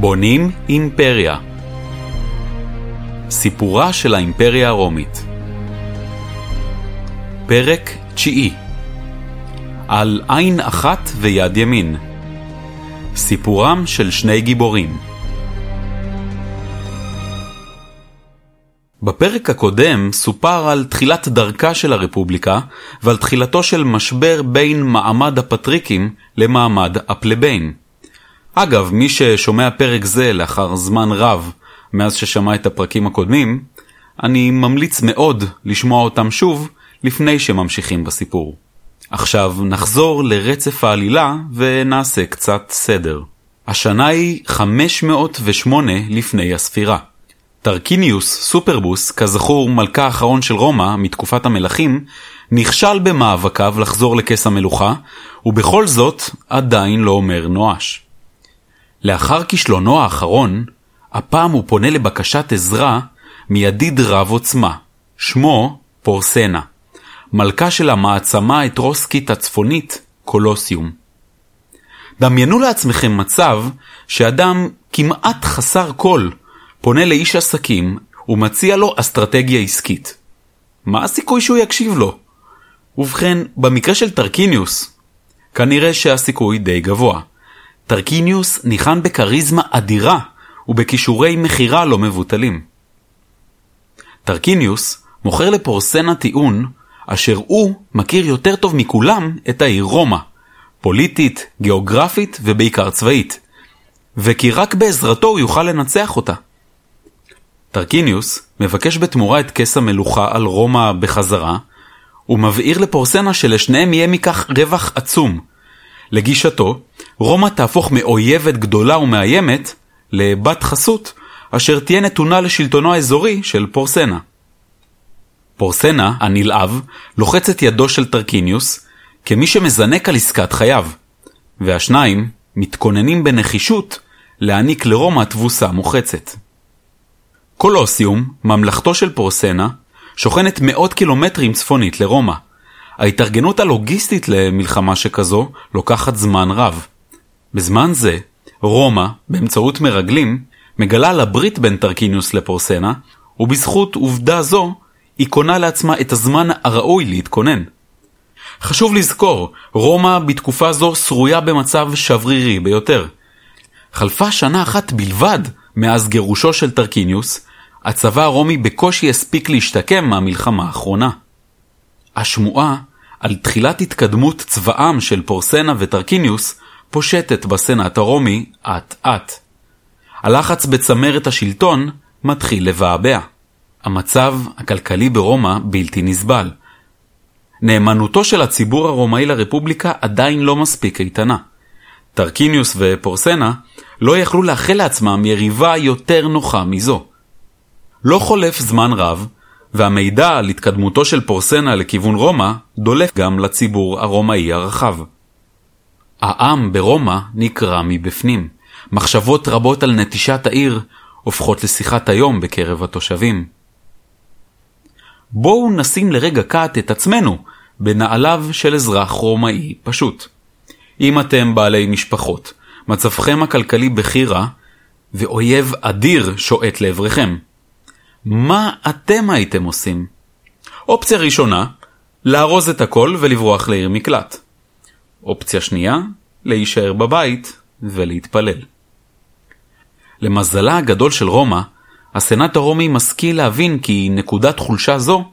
בונים אימפריה. סיפורה של האימפריה הרומית. פרק תשיעי. על עין אחת ויד ימין. סיפורם של שני גיבורים. בפרק הקודם סופר על תחילת דרכה של הרפובליקה ועל תחילתו של משבר בין מעמד הפטריקים למעמד הפלביין. אגב, מי ששומע פרק זה לאחר זמן רב מאז ששמע את הפרקים הקודמים, אני ממליץ מאוד לשמוע אותם שוב לפני שממשיכים בסיפור. עכשיו נחזור לרצף העלילה ונעשה קצת סדר. השנה היא 508 לפני הספירה. טרקיניוס סופרבוס, כזכור מלכה האחרון של רומא מתקופת המלכים, נכשל במאבקיו לחזור לכס המלוכה, ובכל זאת עדיין לא אומר נואש. לאחר כישלונו האחרון, הפעם הוא פונה לבקשת עזרה מידיד רב עוצמה, שמו פורסנה, מלכה של המעצמה האתרוסקית הצפונית, קולוסיום. דמיינו לעצמכם מצב שאדם כמעט חסר כל פונה לאיש עסקים ומציע לו אסטרטגיה עסקית. מה הסיכוי שהוא יקשיב לו? ובכן, במקרה של טרקיניוס, כנראה שהסיכוי די גבוה. טרקיניוס ניחן בכריזמה אדירה ובכישורי מכירה לא מבוטלים. טרקיניוס מוכר לפורסנה טיעון אשר הוא מכיר יותר טוב מכולם את העיר רומא, פוליטית, גיאוגרפית ובעיקר צבאית, וכי רק בעזרתו הוא יוכל לנצח אותה. טרקיניוס מבקש בתמורה את כס המלוכה על רומא בחזרה, ומבהיר לפורסנה שלשניהם יהיה מכך רווח עצום. לגישתו, רומא תהפוך מאויבת גדולה ומאיימת לבת חסות, אשר תהיה נתונה לשלטונו האזורי של פורסנה. פורסנה, הנלהב, לוחץ את ידו של טרקיניוס, כמי שמזנק על עסקת חייו, והשניים מתכוננים בנחישות להעניק לרומא תבוסה מוחצת. קלוסיום, ממלכתו של פורסנה, שוכנת מאות קילומטרים צפונית לרומא. ההתארגנות הלוגיסטית למלחמה שכזו לוקחת זמן רב. בזמן זה, רומא, באמצעות מרגלים, מגלה לברית בין טרקיניוס לפורסנה, ובזכות עובדה זו, היא קונה לעצמה את הזמן הראוי להתכונן. חשוב לזכור, רומא בתקופה זו שרויה במצב שברירי ביותר. חלפה שנה אחת בלבד מאז גירושו של טרקיניוס, הצבא הרומי בקושי הספיק להשתקם מהמלחמה האחרונה. השמועה על תחילת התקדמות צבאם של פורסנה וטרקיניוס פושטת בסנאט הרומי אט-אט. הלחץ בצמרת השלטון מתחיל לבעבע. המצב הכלכלי ברומא בלתי נסבל. נאמנותו של הציבור הרומאי לרפובליקה עדיין לא מספיק איתנה. טרקיניוס ופורסנה לא יכלו לאחל לעצמם יריבה יותר נוחה מזו. לא חולף זמן רב, והמידע על התקדמותו של פורסנה לכיוון רומא דולף גם לציבור הרומאי הרחב. העם ברומא נקרע מבפנים. מחשבות רבות על נטישת העיר הופכות לשיחת היום בקרב התושבים. בואו נשים לרגע קט את עצמנו בנעליו של אזרח רומאי פשוט. אם אתם בעלי משפחות, מצבכם הכלכלי בכי רע, ואויב אדיר שועט לעברכם. מה אתם הייתם עושים? אופציה ראשונה, לארוז את הכל ולברוח לעיר מקלט. אופציה שנייה, להישאר בבית ולהתפלל. למזלה הגדול של רומא, הסנאט הרומי משכיל להבין כי נקודת חולשה זו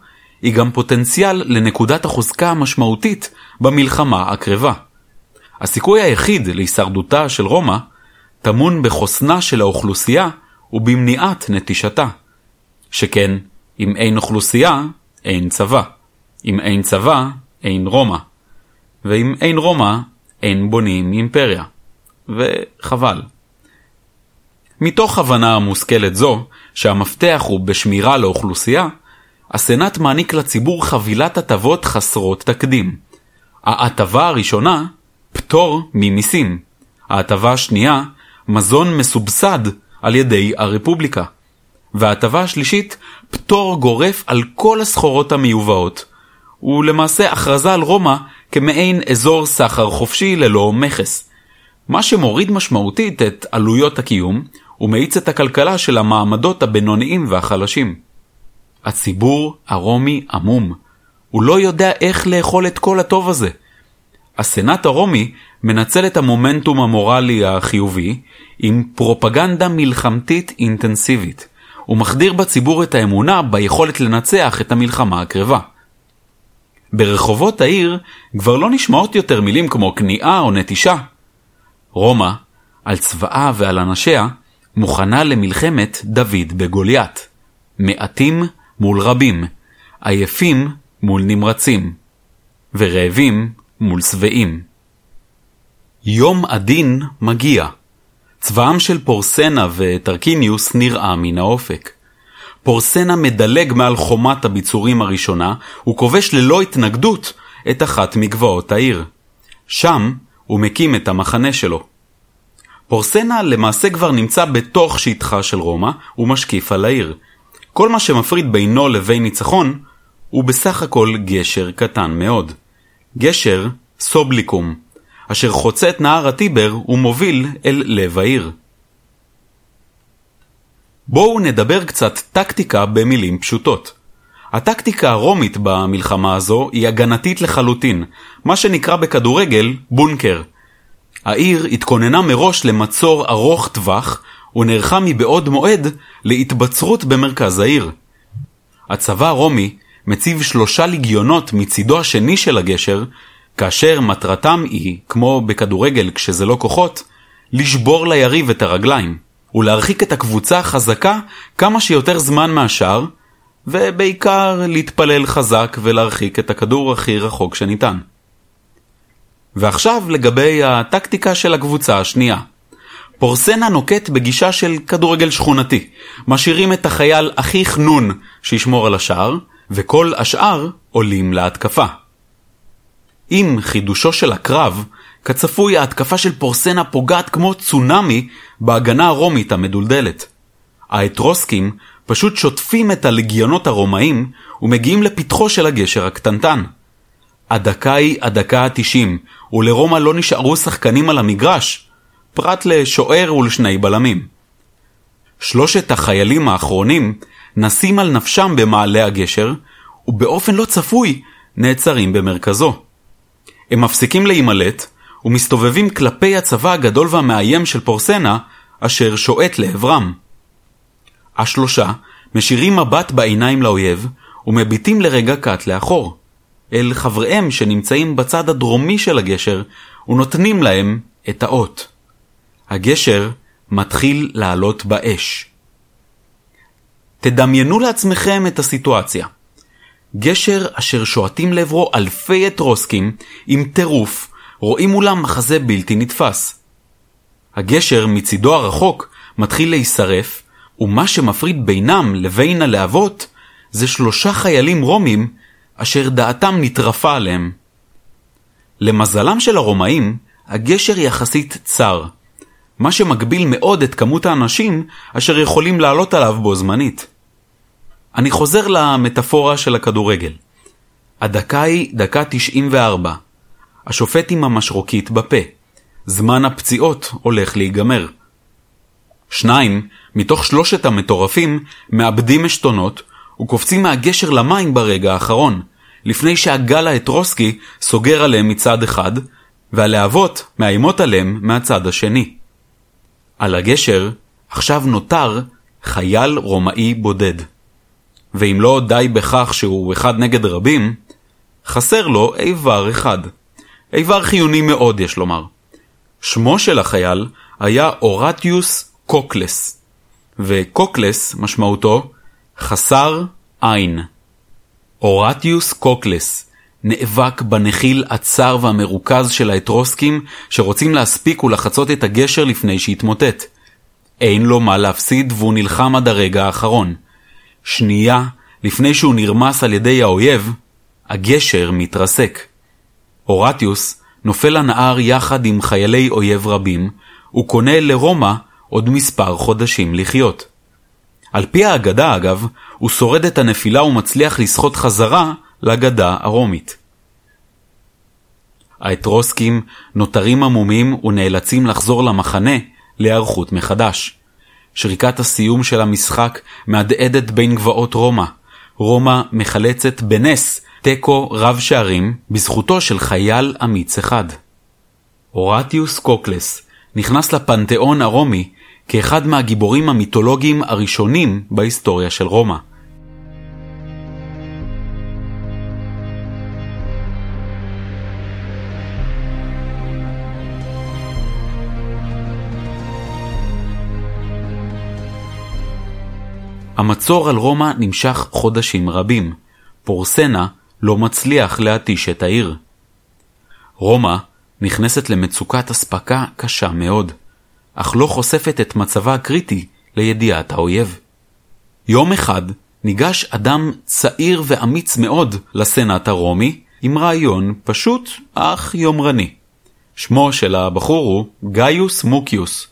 היא גם פוטנציאל לנקודת החוזקה המשמעותית במלחמה הקרבה. הסיכוי היחיד להישרדותה של רומא טמון בחוסנה של האוכלוסייה ובמניעת נטישתה. שכן, אם אין אוכלוסייה, אין צבא. אם אין צבא, אין רומא. ואם אין רומא, אין בונים אימפריה. וחבל. מתוך הבנה מושכלת זו, שהמפתח הוא בשמירה לאוכלוסייה, הסנאט מעניק לציבור חבילת הטבות חסרות תקדים. ההטבה הראשונה, פטור ממיסים. ההטבה השנייה, מזון מסובסד על ידי הרפובליקה. וההטבה השלישית, פטור גורף על כל הסחורות המיובאות. ולמעשה הכרזה על רומא כמעין אזור סחר חופשי ללא מכס. מה שמוריד משמעותית את עלויות הקיום ומאיץ את הכלכלה של המעמדות הבינוניים והחלשים. הציבור הרומי עמום. הוא לא יודע איך לאכול את כל הטוב הזה. הסנאט הרומי מנצל את המומנטום המורלי החיובי עם פרופגנדה מלחמתית אינטנסיבית. הוא מחדיר בציבור את האמונה ביכולת לנצח את המלחמה הקרבה. ברחובות העיר כבר לא נשמעות יותר מילים כמו כניעה או נטישה. רומא, על צבאה ועל אנשיה, מוכנה למלחמת דוד בגוליית. מעטים מול רבים, עייפים מול נמרצים, ורעבים מול שבעים. יום הדין מגיע. צבאם של פורסנה וטרקיניוס נראה מן האופק. פורסנה מדלג מעל חומת הביצורים הראשונה, וכובש ללא התנגדות את אחת מגבעות העיר. שם הוא מקים את המחנה שלו. פורסנה למעשה כבר נמצא בתוך שטחה של רומא, ומשקיף על העיר. כל מה שמפריד בינו לבין ניצחון, הוא בסך הכל גשר קטן מאוד. גשר סובליקום, אשר חוצה את נהר הטיבר ומוביל אל לב העיר. בואו נדבר קצת טקטיקה במילים פשוטות. הטקטיקה הרומית במלחמה הזו היא הגנתית לחלוטין, מה שנקרא בכדורגל בונקר. העיר התכוננה מראש למצור ארוך טווח, ונערכה מבעוד מועד להתבצרות במרכז העיר. הצבא הרומי מציב שלושה ליגיונות מצידו השני של הגשר, כאשר מטרתם היא, כמו בכדורגל כשזה לא כוחות, לשבור ליריב את הרגליים, ולהרחיק את הקבוצה החזקה כמה שיותר זמן מהשאר, ובעיקר להתפלל חזק ולהרחיק את הכדור הכי רחוק שניתן. ועכשיו לגבי הטקטיקה של הקבוצה השנייה. פורסנה נוקט בגישה של כדורגל שכונתי. משאירים את החייל הכי חנון שישמור על השער, וכל השאר עולים להתקפה. עם חידושו של הקרב, כצפוי ההתקפה של פורסנה פוגעת כמו צונאמי בהגנה הרומית המדולדלת. האתרוסקים פשוט שוטפים את הלגיונות הרומאים ומגיעים לפתחו של הגשר הקטנטן. הדקה היא הדקה ה-90, ולרומא לא נשארו שחקנים על המגרש, פרט לשוער ולשני בלמים. שלושת החיילים האחרונים נסים על נפשם במעלה הגשר, ובאופן לא צפוי נעצרים במרכזו. הם מפסיקים להימלט, ומסתובבים כלפי הצבא הגדול והמאיים של פורסנה, אשר שועט לעברם. השלושה משאירים מבט בעיניים לאויב, ומביטים לרגע קט לאחור, אל חבריהם שנמצאים בצד הדרומי של הגשר, ונותנים להם את האות. הגשר מתחיל לעלות באש. תדמיינו לעצמכם את הסיטואציה. גשר אשר שועטים לעברו אלפי אתרוסקים עם טירוף, רואים מולם מחזה בלתי נתפס. הגשר מצידו הרחוק מתחיל להישרף, ומה שמפריד בינם לבין הלהבות זה שלושה חיילים רומים אשר דעתם נטרפה עליהם. למזלם של הרומאים, הגשר יחסית צר, מה שמגביל מאוד את כמות האנשים אשר יכולים לעלות עליו בו זמנית. אני חוזר למטאפורה של הכדורגל. הדקה היא דקה 94. השופט עם המשרוקית בפה. זמן הפציעות הולך להיגמר. שניים, מתוך שלושת המטורפים, מאבדים עשתונות וקופצים מהגשר למים ברגע האחרון, לפני שהגל האתרוסקי סוגר עליהם מצד אחד, והלהבות מאיימות עליהם מהצד השני. על הגשר עכשיו נותר חייל רומאי בודד. ואם לא די בכך שהוא אחד נגד רבים, חסר לו איבר אחד. איבר חיוני מאוד, יש לומר. שמו של החייל היה אורטיוס קוקלס, וקוקלס משמעותו חסר עין. אורטיוס קוקלס נאבק בנחיל הצר והמרוכז של האתרוסקים שרוצים להספיק ולחצות את הגשר לפני שיתמוטט. אין לו מה להפסיד והוא נלחם עד הרגע האחרון. שנייה לפני שהוא נרמס על ידי האויב, הגשר מתרסק. אורטיוס נופל לנהר יחד עם חיילי אויב רבים, וקונה לרומא עוד מספר חודשים לחיות. על פי האגדה אגב, הוא שורד את הנפילה ומצליח לסחוט חזרה לגדה הרומית. האתרוסקים נותרים עמומים ונאלצים לחזור למחנה להיערכות מחדש. שריקת הסיום של המשחק מהדהדת בין גבעות רומא. רומא מחלצת בנס תיקו רב שערים בזכותו של חייל אמיץ אחד. אורטיוס קוקלס נכנס לפנתיאון הרומי כאחד מהגיבורים המיתולוגיים הראשונים בהיסטוריה של רומא. המצור על רומא נמשך חודשים רבים. פורסנה לא מצליח להתיש את העיר. רומא נכנסת למצוקת אספקה קשה מאוד, אך לא חושפת את מצבה הקריטי לידיעת האויב. יום אחד ניגש אדם צעיר ואמיץ מאוד לסנאט הרומי עם רעיון פשוט אך יומרני. שמו של הבחור הוא גאיוס מוקיוס.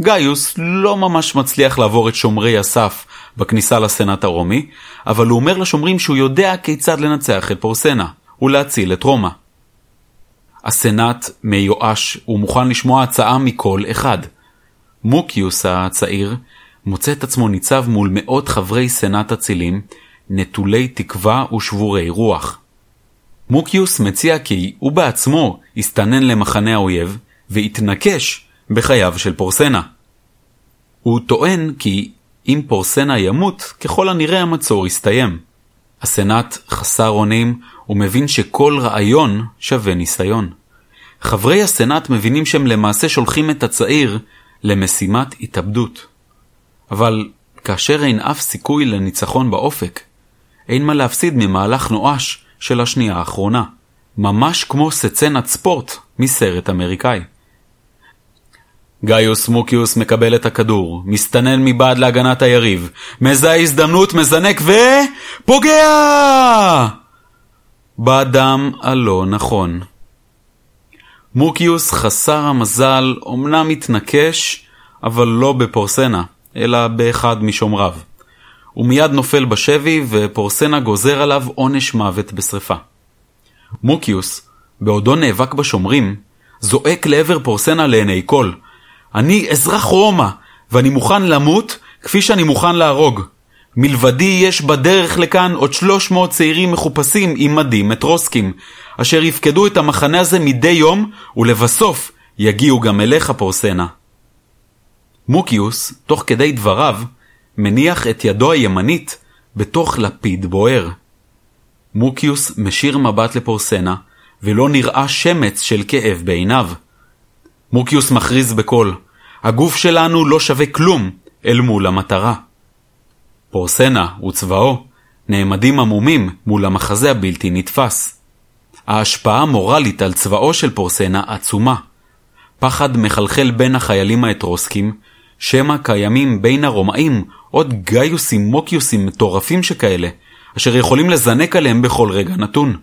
גאיוס לא ממש מצליח לעבור את שומרי הסף בכניסה לסנאט הרומי, אבל הוא אומר לשומרים שהוא יודע כיצד לנצח את פורסנה ולהציל את רומא. הסנאט מיואש ומוכן לשמוע הצעה מכל אחד. מוקיוס הצעיר מוצא את עצמו ניצב מול מאות חברי סנאט אצילים, נטולי תקווה ושבורי רוח. מוקיוס מציע כי הוא בעצמו יסתנן למחנה האויב ויתנקש בחייו של פורסנה. הוא טוען כי אם פורסנה ימות, ככל הנראה המצור יסתיים. הסנאט חסר אונים ומבין שכל רעיון שווה ניסיון. חברי הסנאט מבינים שהם למעשה שולחים את הצעיר למשימת התאבדות. אבל כאשר אין אף סיכוי לניצחון באופק, אין מה להפסיד ממהלך נואש של השנייה האחרונה, ממש כמו סצנת ספורט מסרט אמריקאי. גאיוס מוקיוס מקבל את הכדור, מסתנן מבעד להגנת היריב, מזהה הזדמנות, מזנק ו... פוגע! באדם הלא נכון. מוקיוס חסר המזל אומנם מתנקש, אבל לא בפורסנה, אלא באחד משומריו. הוא מיד נופל בשבי ופורסנה גוזר עליו עונש מוות בשרפה. מוקיוס, בעודו נאבק בשומרים, זועק לעבר פורסנה לעיני כל, אני אזרח רומא, ואני מוכן למות כפי שאני מוכן להרוג. מלבדי יש בדרך לכאן עוד 300 צעירים מחופשים עם מדים אתרוסקים, אשר יפקדו את המחנה הזה מדי יום, ולבסוף יגיעו גם אליך פורסנה. מוקיוס, תוך כדי דבריו, מניח את ידו הימנית בתוך לפיד בוער. מוקיוס משיר מבט לפורסנה, ולא נראה שמץ של כאב בעיניו. מוקיוס מכריז בקול, הגוף שלנו לא שווה כלום אל מול המטרה. פורסנה וצבאו נעמדים עמומים מול המחזה הבלתי נתפס. ההשפעה המורלית על צבאו של פורסנה עצומה. פחד מחלחל בין החיילים האתרוסקים, שמא קיימים בין הרומאים עוד גאיוסים מוקיוסים מטורפים שכאלה, אשר יכולים לזנק עליהם בכל רגע נתון.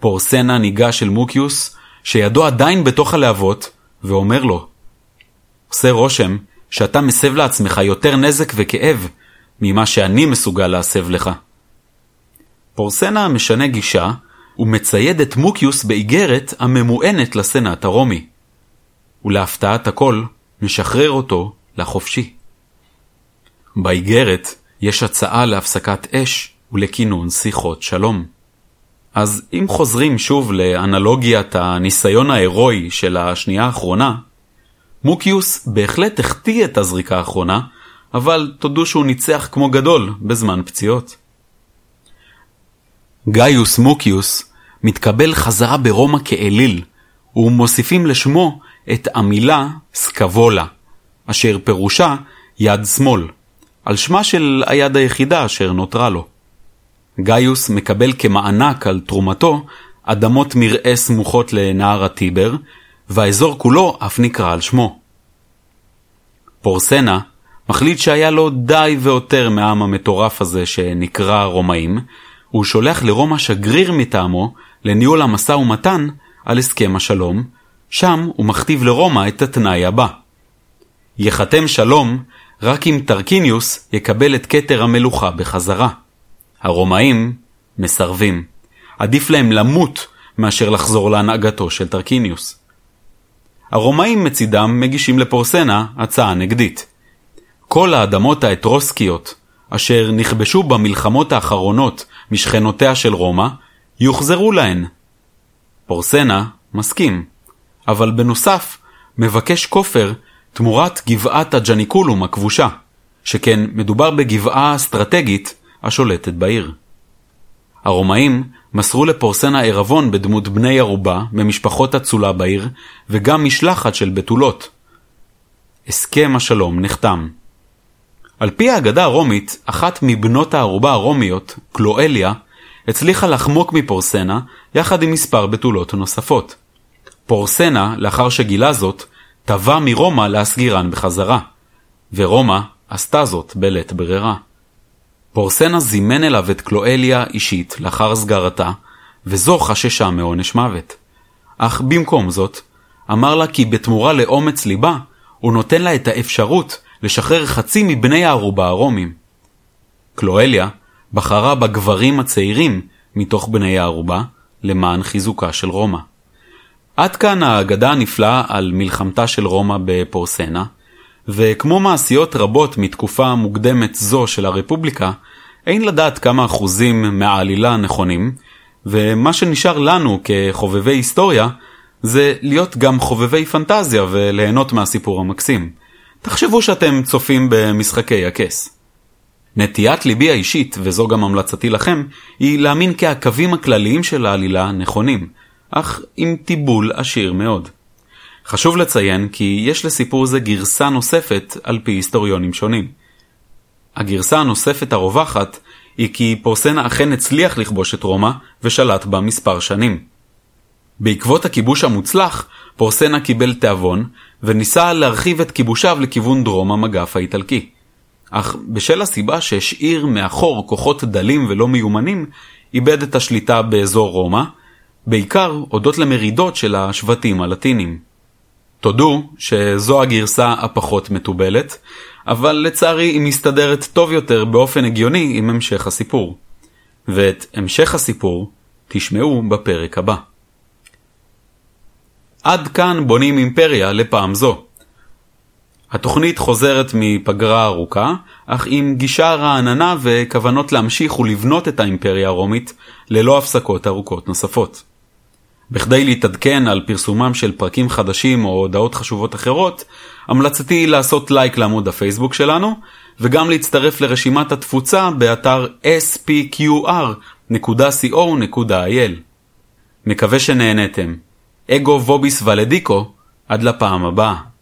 פורסנה ניגש אל מוקיוס שידו עדיין בתוך הלהבות, ואומר לו, עושה רושם שאתה מסב לעצמך יותר נזק וכאב ממה שאני מסוגל להסב לך. פורסנה משנה גישה ומצייד את מוקיוס באיגרת הממוענת לסנאט הרומי. ולהפתעת הכל, משחרר אותו לחופשי. באיגרת יש הצעה להפסקת אש ולכינון שיחות שלום. אז אם חוזרים שוב לאנלוגיית הניסיון ההירואי של השנייה האחרונה, מוקיוס בהחלט החטיא את הזריקה האחרונה, אבל תודו שהוא ניצח כמו גדול בזמן פציעות. גאיוס מוקיוס מתקבל חזרה ברומא כאליל, ומוסיפים לשמו את המילה סקבולה, אשר פירושה יד שמאל, על שמה של היד היחידה אשר נותרה לו. גאיוס מקבל כמענק על תרומתו אדמות מרעה סמוכות לנהר הטיבר, והאזור כולו אף נקרא על שמו. פורסנה מחליט שהיה לו די ועותר מהעם המטורף הזה שנקרא רומאים, הוא שולח לרומא שגריר מטעמו לניהול המשא ומתן על הסכם השלום, שם הוא מכתיב לרומא את התנאי הבא. ייחתם שלום רק אם טרקיניוס יקבל את כתר המלוכה בחזרה. הרומאים מסרבים. עדיף להם למות מאשר לחזור להנהגתו של טרקיניוס. הרומאים מצידם מגישים לפורסנה הצעה נגדית. כל האדמות האתרוסקיות, אשר נכבשו במלחמות האחרונות משכנותיה של רומא, יוחזרו להן. פורסנה מסכים, אבל בנוסף מבקש כופר תמורת גבעת הג'ניקולום הכבושה, שכן מדובר בגבעה אסטרטגית השולטת בעיר. הרומאים מסרו לפורסנה עירבון בדמות בני ערובה במשפחות אצולה בעיר, וגם משלחת של בתולות. הסכם השלום נחתם. על פי האגדה הרומית, אחת מבנות הערובה הרומיות, קלואליה, הצליחה לחמוק מפורסנה יחד עם מספר בתולות נוספות. פורסנה, לאחר שגילה זאת, תבע מרומא להסגירן בחזרה, ורומא עשתה זאת בלית ברירה. פורסנה זימן אליו את קלואליה אישית לאחר הסגרתה, וזו חששה מעונש מוות. אך במקום זאת, אמר לה כי בתמורה לאומץ ליבה, הוא נותן לה את האפשרות לשחרר חצי מבני הערובה הרומים. קלואליה בחרה בגברים הצעירים מתוך בני הערובה למען חיזוקה של רומא. עד כאן האגדה הנפלאה על מלחמתה של רומא בפורסנה, וכמו מעשיות רבות מתקופה מוקדמת זו של הרפובליקה, אין לדעת כמה אחוזים מהעלילה נכונים, ומה שנשאר לנו כחובבי היסטוריה, זה להיות גם חובבי פנטזיה וליהנות מהסיפור המקסים. תחשבו שאתם צופים במשחקי הכס. נטיית ליבי האישית, וזו גם המלצתי לכם, היא להאמין כי הקווים הכלליים של העלילה נכונים, אך עם טיבול עשיר מאוד. חשוב לציין כי יש לסיפור זה גרסה נוספת על פי היסטוריונים שונים. הגרסה הנוספת הרווחת היא כי פורסנה אכן הצליח לכבוש את רומא ושלט בה מספר שנים. בעקבות הכיבוש המוצלח, פורסנה קיבל תיאבון וניסה להרחיב את כיבושיו לכיוון דרום המגף האיטלקי. אך בשל הסיבה שהשאיר מאחור כוחות דלים ולא מיומנים, איבד את השליטה באזור רומא, בעיקר הודות למרידות של השבטים הלטינים. תודו שזו הגרסה הפחות מתובלת, אבל לצערי היא מסתדרת טוב יותר באופן הגיוני עם המשך הסיפור. ואת המשך הסיפור תשמעו בפרק הבא. עד כאן בונים אימפריה לפעם זו. התוכנית חוזרת מפגרה ארוכה, אך עם גישה רעננה וכוונות להמשיך ולבנות את האימפריה הרומית ללא הפסקות ארוכות נוספות. בכדי להתעדכן על פרסומם של פרקים חדשים או הודעות חשובות אחרות, המלצתי היא לעשות לייק לעמוד הפייסבוק שלנו, וגם להצטרף לרשימת התפוצה באתר spqr.co.il. מקווה שנהנתם. אגו ווביס ולדיקו, עד לפעם הבאה.